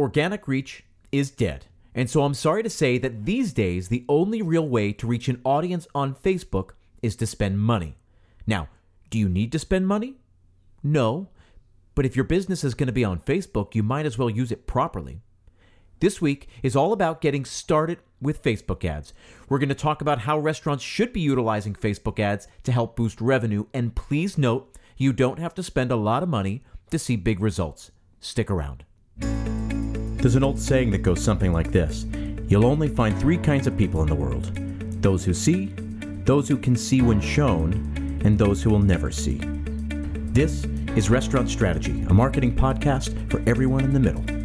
Organic reach is dead. And so I'm sorry to say that these days, the only real way to reach an audience on Facebook is to spend money. Now, do you need to spend money? No. But if your business is going to be on Facebook, you might as well use it properly. This week is all about getting started with Facebook ads. We're going to talk about how restaurants should be utilizing Facebook ads to help boost revenue. And please note, you don't have to spend a lot of money to see big results. Stick around. There's an old saying that goes something like this You'll only find three kinds of people in the world those who see, those who can see when shown, and those who will never see. This is Restaurant Strategy, a marketing podcast for everyone in the middle.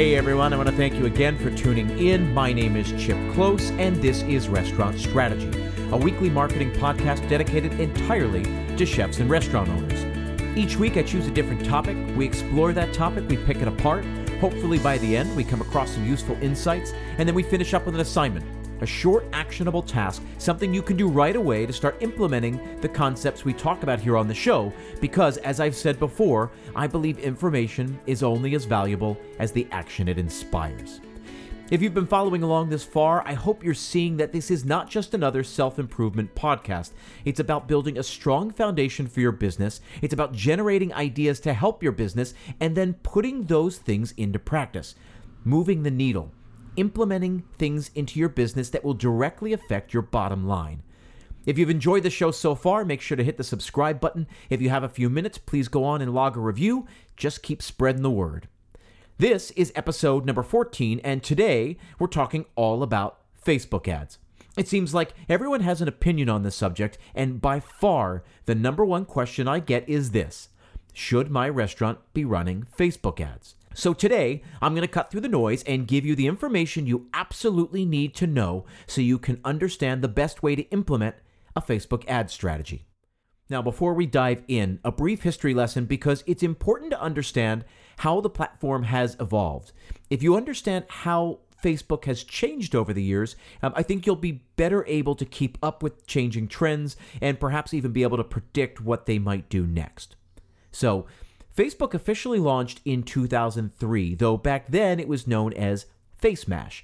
Hey everyone, I want to thank you again for tuning in. My name is Chip Close, and this is Restaurant Strategy, a weekly marketing podcast dedicated entirely to chefs and restaurant owners. Each week I choose a different topic, we explore that topic, we pick it apart. Hopefully, by the end, we come across some useful insights, and then we finish up with an assignment a short, actionable task, something you can do right away to start implementing the concepts we talk about here on the show. Because, as I've said before, I believe information is only as valuable as the action it inspires. If you've been following along this far, I hope you're seeing that this is not just another self improvement podcast. It's about building a strong foundation for your business, it's about generating ideas to help your business, and then putting those things into practice, moving the needle implementing things into your business that will directly affect your bottom line. If you've enjoyed the show so far, make sure to hit the subscribe button. If you have a few minutes, please go on and log a review. Just keep spreading the word. This is episode number 14, and today we're talking all about Facebook ads. It seems like everyone has an opinion on this subject, and by far the number one question I get is this Should my restaurant be running Facebook ads? So today, I'm going to cut through the noise and give you the information you absolutely need to know so you can understand the best way to implement a Facebook ad strategy. Now, before we dive in, a brief history lesson because it's important to understand how the platform has evolved. If you understand how Facebook has changed over the years, um, I think you'll be better able to keep up with changing trends and perhaps even be able to predict what they might do next. So, Facebook officially launched in 2003, though back then it was known as FaceMash.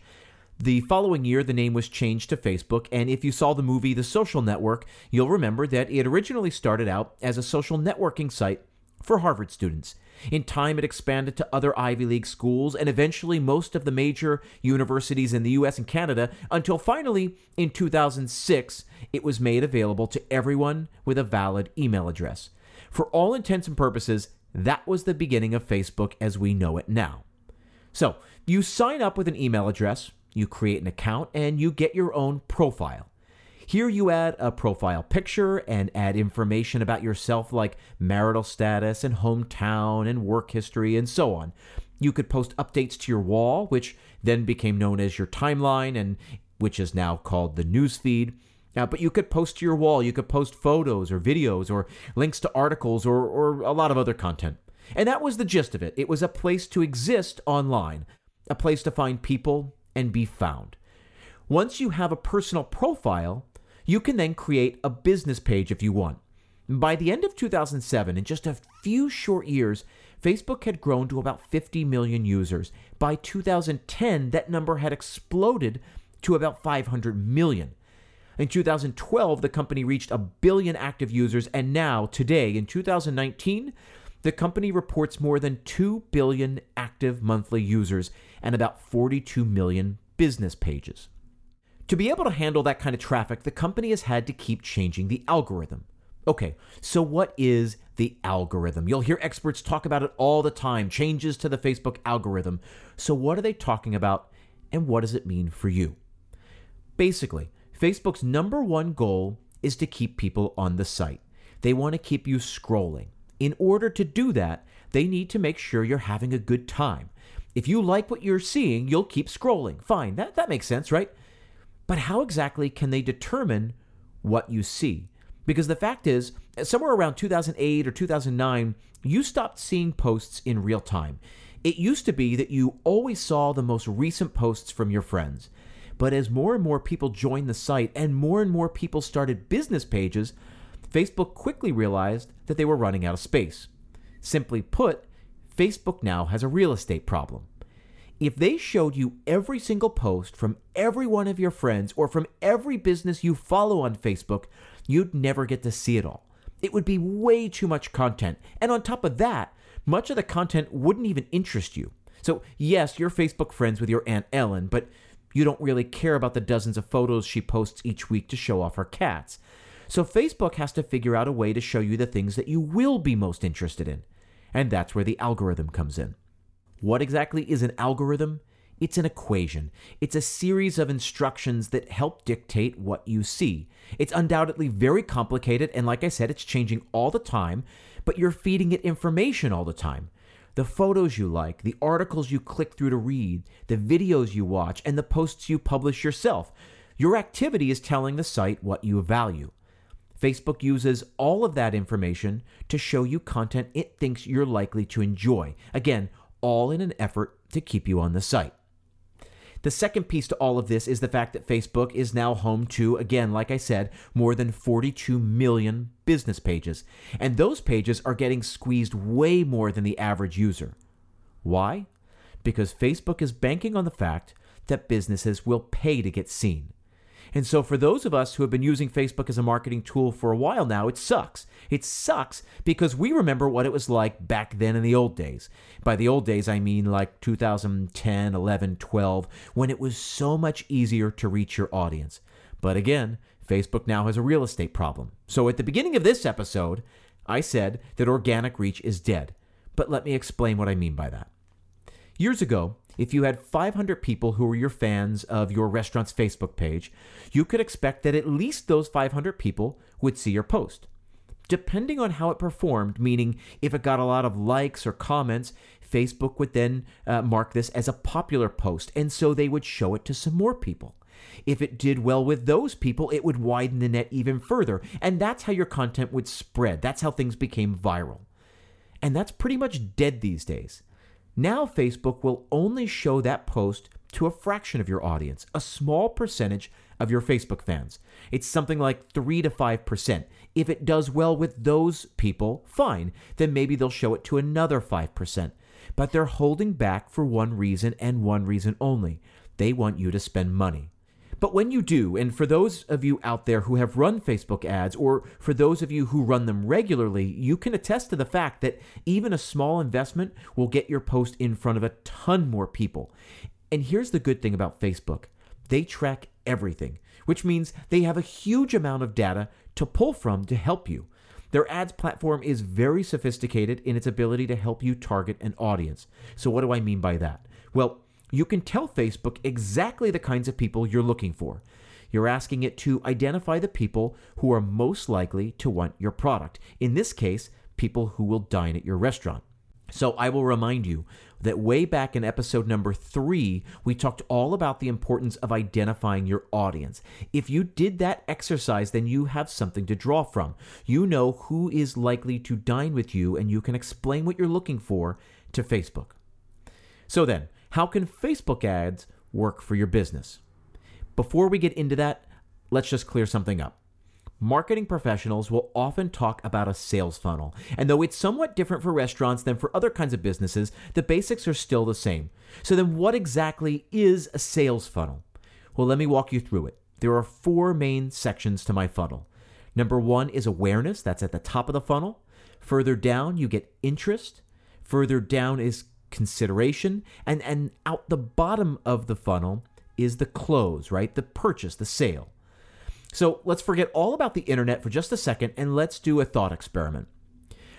The following year, the name was changed to Facebook, and if you saw the movie The Social Network, you'll remember that it originally started out as a social networking site for Harvard students. In time, it expanded to other Ivy League schools and eventually most of the major universities in the US and Canada until finally, in 2006, it was made available to everyone with a valid email address. For all intents and purposes, that was the beginning of Facebook as we know it now. So, you sign up with an email address, you create an account, and you get your own profile. Here you add a profile picture and add information about yourself like marital status and hometown and work history and so on. You could post updates to your wall, which then became known as your timeline and which is now called the newsfeed. Now, but you could post to your wall, you could post photos or videos or links to articles or, or a lot of other content. And that was the gist of it. It was a place to exist online, a place to find people and be found. Once you have a personal profile, you can then create a business page if you want. By the end of 2007, in just a few short years, Facebook had grown to about 50 million users. By 2010, that number had exploded to about 500 million. In 2012, the company reached a billion active users, and now, today, in 2019, the company reports more than 2 billion active monthly users and about 42 million business pages. To be able to handle that kind of traffic, the company has had to keep changing the algorithm. Okay, so what is the algorithm? You'll hear experts talk about it all the time changes to the Facebook algorithm. So, what are they talking about, and what does it mean for you? Basically, Facebook's number one goal is to keep people on the site. They want to keep you scrolling. In order to do that, they need to make sure you're having a good time. If you like what you're seeing, you'll keep scrolling. Fine, that, that makes sense, right? But how exactly can they determine what you see? Because the fact is, somewhere around 2008 or 2009, you stopped seeing posts in real time. It used to be that you always saw the most recent posts from your friends. But as more and more people joined the site and more and more people started business pages, Facebook quickly realized that they were running out of space. Simply put, Facebook now has a real estate problem. If they showed you every single post from every one of your friends or from every business you follow on Facebook, you'd never get to see it all. It would be way too much content. And on top of that, much of the content wouldn't even interest you. So, yes, you're Facebook friends with your Aunt Ellen, but you don't really care about the dozens of photos she posts each week to show off her cats. So, Facebook has to figure out a way to show you the things that you will be most interested in. And that's where the algorithm comes in. What exactly is an algorithm? It's an equation. It's a series of instructions that help dictate what you see. It's undoubtedly very complicated, and like I said, it's changing all the time, but you're feeding it information all the time. The photos you like, the articles you click through to read, the videos you watch, and the posts you publish yourself. Your activity is telling the site what you value. Facebook uses all of that information to show you content it thinks you're likely to enjoy. Again, all in an effort to keep you on the site. The second piece to all of this is the fact that Facebook is now home to, again, like I said, more than 42 million business pages. And those pages are getting squeezed way more than the average user. Why? Because Facebook is banking on the fact that businesses will pay to get seen. And so, for those of us who have been using Facebook as a marketing tool for a while now, it sucks. It sucks because we remember what it was like back then in the old days. By the old days, I mean like 2010, 11, 12, when it was so much easier to reach your audience. But again, Facebook now has a real estate problem. So, at the beginning of this episode, I said that organic reach is dead. But let me explain what I mean by that. Years ago, if you had 500 people who were your fans of your restaurant's Facebook page, you could expect that at least those 500 people would see your post. Depending on how it performed, meaning if it got a lot of likes or comments, Facebook would then uh, mark this as a popular post, and so they would show it to some more people. If it did well with those people, it would widen the net even further, and that's how your content would spread. That's how things became viral. And that's pretty much dead these days. Now, Facebook will only show that post to a fraction of your audience, a small percentage of your Facebook fans. It's something like 3 to 5%. If it does well with those people, fine, then maybe they'll show it to another 5%. But they're holding back for one reason and one reason only they want you to spend money. But when you do, and for those of you out there who have run Facebook ads, or for those of you who run them regularly, you can attest to the fact that even a small investment will get your post in front of a ton more people. And here's the good thing about Facebook they track everything, which means they have a huge amount of data to pull from to help you. Their ads platform is very sophisticated in its ability to help you target an audience. So, what do I mean by that? Well, you can tell Facebook exactly the kinds of people you're looking for. You're asking it to identify the people who are most likely to want your product. In this case, people who will dine at your restaurant. So I will remind you that way back in episode number three, we talked all about the importance of identifying your audience. If you did that exercise, then you have something to draw from. You know who is likely to dine with you, and you can explain what you're looking for to Facebook. So then, how can Facebook ads work for your business? Before we get into that, let's just clear something up. Marketing professionals will often talk about a sales funnel, and though it's somewhat different for restaurants than for other kinds of businesses, the basics are still the same. So, then what exactly is a sales funnel? Well, let me walk you through it. There are four main sections to my funnel. Number one is awareness, that's at the top of the funnel. Further down, you get interest. Further down is consideration. And, and out the bottom of the funnel is the close, right? The purchase, the sale. So let's forget all about the internet for just a second and let's do a thought experiment.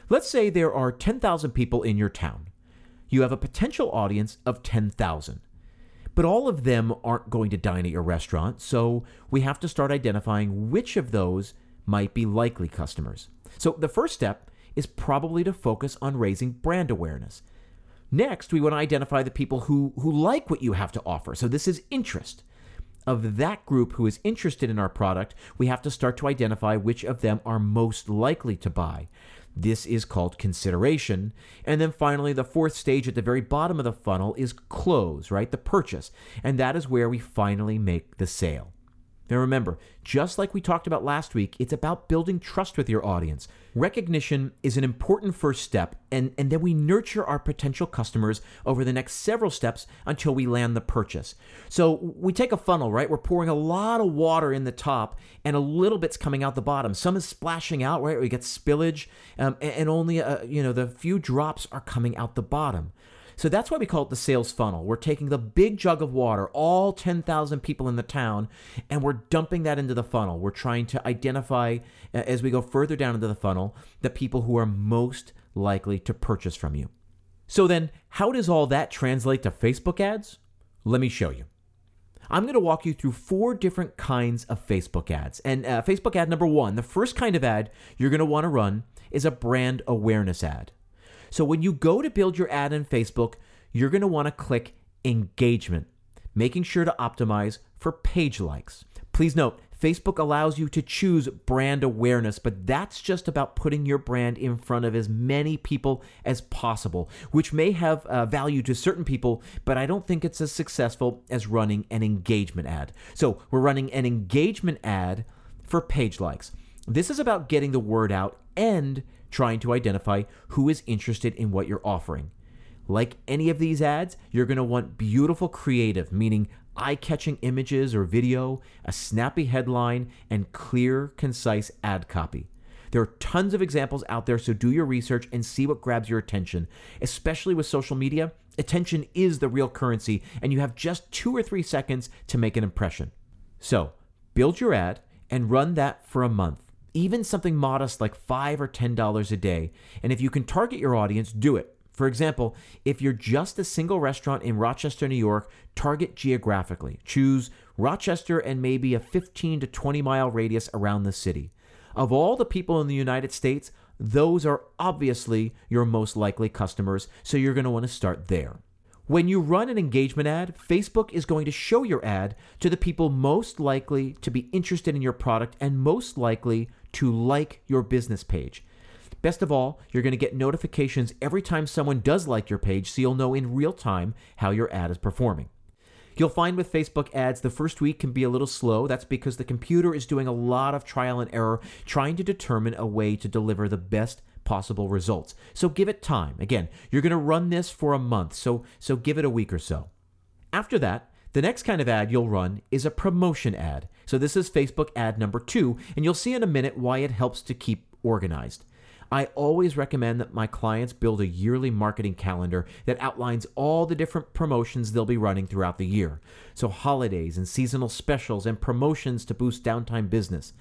Let's say there are 10,000 people in your town. You have a potential audience of 10,000. But all of them aren't going to dine at your restaurant, so we have to start identifying which of those might be likely customers. So the first step is probably to focus on raising brand awareness. Next, we want to identify the people who, who like what you have to offer. So this is interest. Of that group who is interested in our product, we have to start to identify which of them are most likely to buy. This is called consideration. And then finally, the fourth stage at the very bottom of the funnel is close, right? The purchase. And that is where we finally make the sale. Now remember, just like we talked about last week, it's about building trust with your audience. Recognition is an important first step, and, and then we nurture our potential customers over the next several steps until we land the purchase. So we take a funnel, right? We're pouring a lot of water in the top, and a little bit's coming out the bottom. Some is splashing out, right? We get spillage, um, and, only uh, you know the few drops are coming out the bottom. So that's why we call it the sales funnel. We're taking the big jug of water, all 10,000 people in the town, and we're dumping that into the funnel. We're trying to identify, as we go further down into the funnel, the people who are most likely to purchase from you. So then, how does all that translate to Facebook ads? Let me show you. I'm going to walk you through four different kinds of Facebook ads. And uh, Facebook ad number one, the first kind of ad you're going to want to run is a brand awareness ad. So when you go to build your ad in Facebook, you're going to want to click engagement, making sure to optimize for page likes. Please note, Facebook allows you to choose brand awareness, but that's just about putting your brand in front of as many people as possible, which may have uh, value to certain people, but I don't think it's as successful as running an engagement ad. So we're running an engagement ad for page likes. This is about getting the word out and trying to identify who is interested in what you're offering. Like any of these ads, you're going to want beautiful creative, meaning eye catching images or video, a snappy headline, and clear, concise ad copy. There are tons of examples out there, so do your research and see what grabs your attention. Especially with social media, attention is the real currency, and you have just two or three seconds to make an impression. So, build your ad and run that for a month even something modest like 5 or $10 a day. And if you can target your audience, do it. For example, if you're just a single restaurant in Rochester, New York, target geographically. Choose Rochester and maybe a 15 to 20 mile radius around the city. Of all the people in the United States, those are obviously your most likely customers, so you're going to want to start there. When you run an engagement ad, Facebook is going to show your ad to the people most likely to be interested in your product and most likely to like your business page. Best of all, you're going to get notifications every time someone does like your page so you'll know in real time how your ad is performing. You'll find with Facebook ads the first week can be a little slow. That's because the computer is doing a lot of trial and error trying to determine a way to deliver the best possible results. So give it time. Again, you're going to run this for a month, so so give it a week or so. After that, the next kind of ad you'll run is a promotion ad. So this is Facebook ad number 2, and you'll see in a minute why it helps to keep organized. I always recommend that my clients build a yearly marketing calendar that outlines all the different promotions they'll be running throughout the year. So, holidays and seasonal specials and promotions to boost downtime business.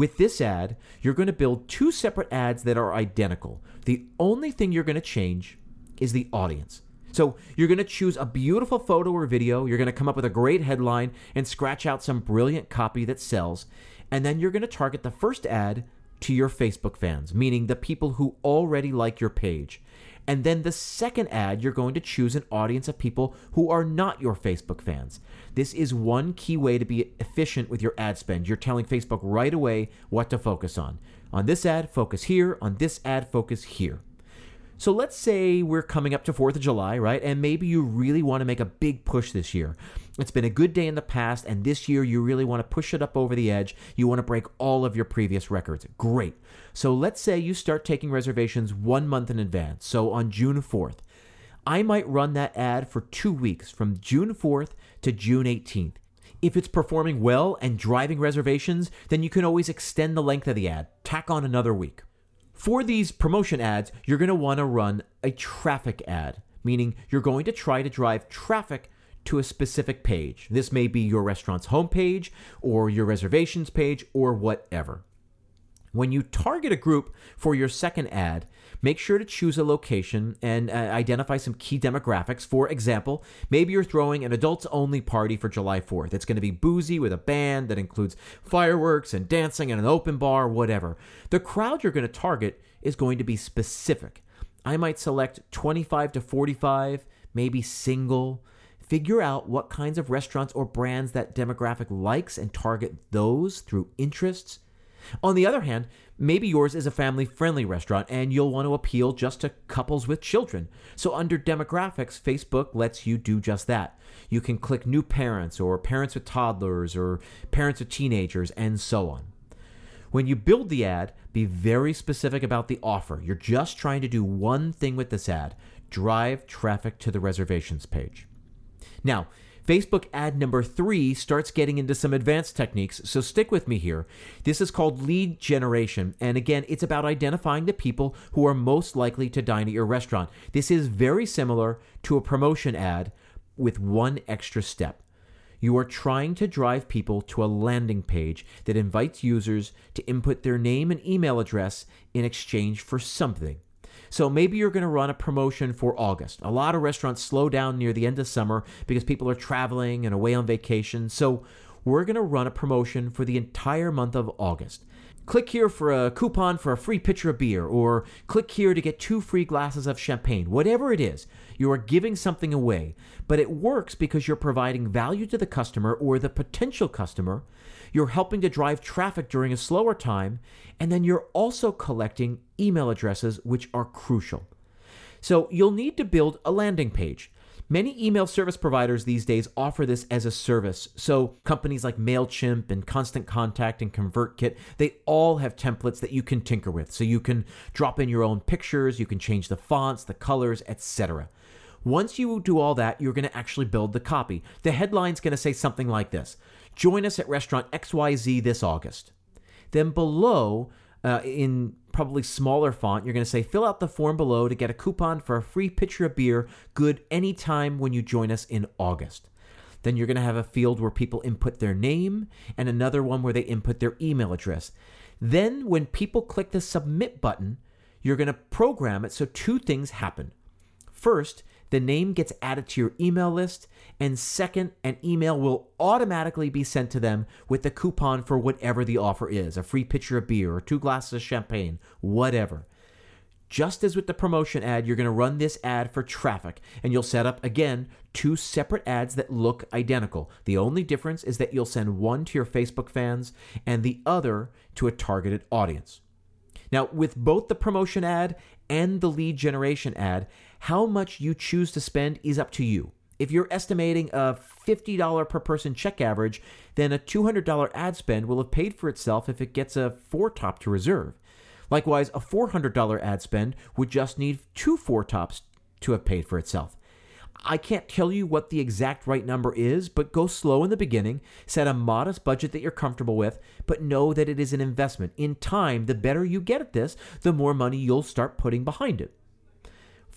With this ad, you're going to build two separate ads that are identical. The only thing you're going to change is the audience. So you're going to choose a beautiful photo or video, you're going to come up with a great headline and scratch out some brilliant copy that sells, and then you're going to target the first ad to your Facebook fans, meaning the people who already like your page. And then the second ad, you're going to choose an audience of people who are not your Facebook fans. This is one key way to be efficient with your ad spend. You're telling Facebook right away what to focus on. On this ad, focus here. On this ad, focus here. So let's say we're coming up to 4th of July, right? And maybe you really want to make a big push this year. It's been a good day in the past, and this year you really want to push it up over the edge. You want to break all of your previous records. Great. So let's say you start taking reservations one month in advance. So on June 4th, I might run that ad for two weeks from June 4th to June 18th. If it's performing well and driving reservations, then you can always extend the length of the ad, tack on another week. For these promotion ads, you're going to want to run a traffic ad, meaning you're going to try to drive traffic to a specific page. This may be your restaurant's homepage or your reservations page or whatever. When you target a group for your second ad, make sure to choose a location and uh, identify some key demographics. For example, maybe you're throwing an adults only party for July 4th. It's going to be boozy with a band that includes fireworks and dancing and an open bar, whatever. The crowd you're going to target is going to be specific. I might select 25 to 45, maybe single. Figure out what kinds of restaurants or brands that demographic likes and target those through interests On the other hand, maybe yours is a family friendly restaurant and you'll want to appeal just to couples with children. So, under demographics, Facebook lets you do just that. You can click new parents or parents with toddlers or parents with teenagers and so on. When you build the ad, be very specific about the offer. You're just trying to do one thing with this ad drive traffic to the reservations page. Now, Facebook ad number three starts getting into some advanced techniques, so stick with me here. This is called lead generation, and again, it's about identifying the people who are most likely to dine at your restaurant. This is very similar to a promotion ad with one extra step. You are trying to drive people to a landing page that invites users to input their name and email address in exchange for something. So maybe you're going to run a promotion for August. A lot of restaurants slow down near the end of summer because people are traveling and away on vacation. So we're going to run a promotion for the entire month of August. Click here for a coupon for a free pitcher of beer, or click here to get two free glasses of champagne. Whatever it is, you are giving something away, but it works because you're providing value to the customer or the potential customer. You're helping to drive traffic during a slower time, and then you're also collecting email addresses, which are crucial. So you'll need to build a landing page. Many email service providers these days offer this as a service. So companies like MailChimp and Constant Contact and ConvertKit, they all have templates that you can tinker with. So you can drop in your own pictures, you can change the fonts, the colors, etc. Once you do all that, you're going to actually build the copy. The headline's going to say something like this Join us at restaurant XYZ this August. Then below, uh, in probably smaller font, you're going to say, fill out the form below to get a coupon for a free pitcher of beer, good anytime when you join us in August. Then you're going to have a field where people input their name and another one where they input their email address. Then, when people click the submit button, you're going to program it so two things happen. First, the name gets added to your email list. And second, an email will automatically be sent to them with the coupon for whatever the offer is a free pitcher of beer or two glasses of champagne, whatever. Just as with the promotion ad, you're going to run this ad for traffic, and you'll set up, again, two separate ads that look identical. The only difference is that you'll send one to your Facebook fans and the other to a targeted audience. Now, with both the promotion ad and the lead generation ad, how much you choose to spend is up to you. If you're estimating a $50 per person check average, then a $200 ad spend will have paid for itself if it gets a four top to reserve. Likewise, a $400 ad spend would just need two four tops to have paid for itself. I can't tell you what the exact right number is, but go slow in the beginning, set a modest budget that you're comfortable with, but know that it is an investment. In time, the better you get at this, the more money you'll start putting behind it.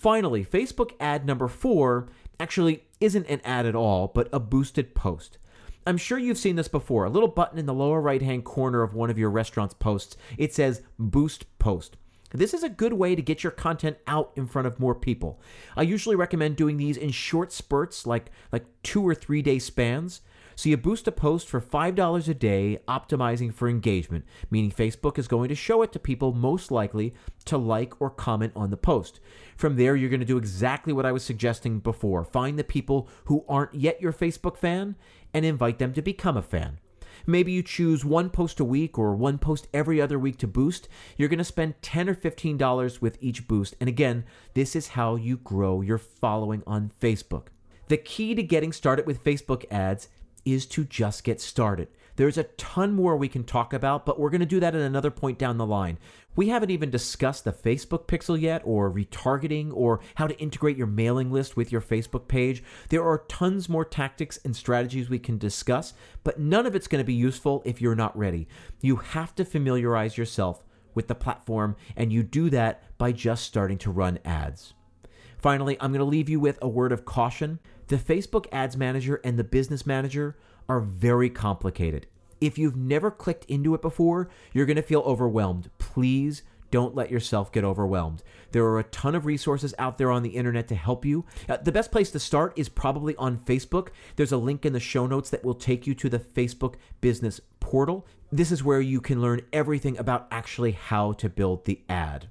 Finally, Facebook ad number four actually isn't an ad at all, but a boosted post. I'm sure you've seen this before. A little button in the lower right hand corner of one of your restaurant's posts. It says Boost Post. This is a good way to get your content out in front of more people. I usually recommend doing these in short spurts, like like two or three day spans. So you boost a post for $5 a day, optimizing for engagement, meaning Facebook is going to show it to people most likely to like or comment on the post. From there, you're going to do exactly what I was suggesting before find the people who aren't yet your Facebook fan and invite them to become a fan. Maybe you choose one post a week or one post every other week to boost. You're going to spend 10 or $15 with each boost. And again, this is how you grow your following on Facebook. The key to getting started with Facebook ads is to just get started. There's a ton more we can talk about, but we're going to do that at another point down the line. We haven't even discussed the Facebook pixel yet, or retargeting, or how to integrate your mailing list with your Facebook page. There are tons more tactics and strategies we can discuss, but none of it's going to be useful if you're not ready. You have to familiarize yourself with the platform, and you do that by just starting to run ads. Finally, I'm going to leave you with a word of caution. The Facebook Ads Manager and the Business Manager are very complicated. If you've never clicked into it before, you're going to feel overwhelmed. Please don't let yourself get overwhelmed. There are a ton of resources out there on the internet to help you. Uh, the best place to start is probably on Facebook. There's a link in the show notes that will take you to the Facebook Business Portal. This is where you can learn everything about actually how to build the ad.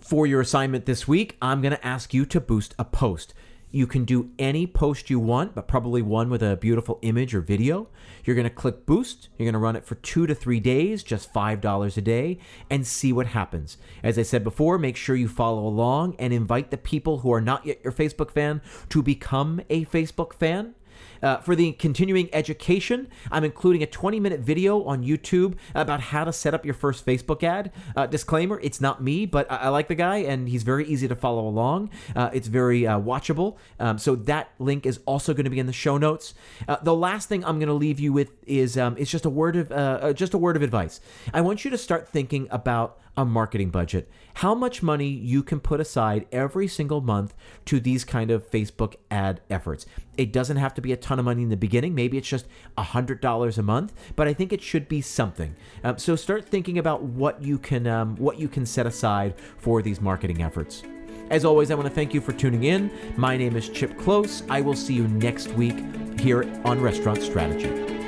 For your assignment this week, I'm going to ask you to boost a post. You can do any post you want, but probably one with a beautiful image or video. You're going to click boost. You're going to run it for two to three days, just $5 a day, and see what happens. As I said before, make sure you follow along and invite the people who are not yet your Facebook fan to become a Facebook fan. Uh, for the continuing education, I'm including a 20 minute video on YouTube about how to set up your first Facebook ad. Uh, disclaimer it's not me, but I-, I, like the guy and he's very easy to follow along. Uh, it's very uh, watchable. Um, so that link is also going to be in the show notes. Uh, the last thing I'm going to leave you with is um, it's just a word of uh, just a word of advice. I want you to start thinking about a marketing budget, how much money you can put aside every single month to these kind of Facebook ad efforts. It doesn't have to be a ton of money in the beginning. Maybe it's just a $100 a month, but I think it should be something. Um, so start thinking about what you can um, what you can set aside for these marketing efforts. As always, I want to thank you for tuning in. My name is Chip Close. I will see you next week here on Restaurant Strategy.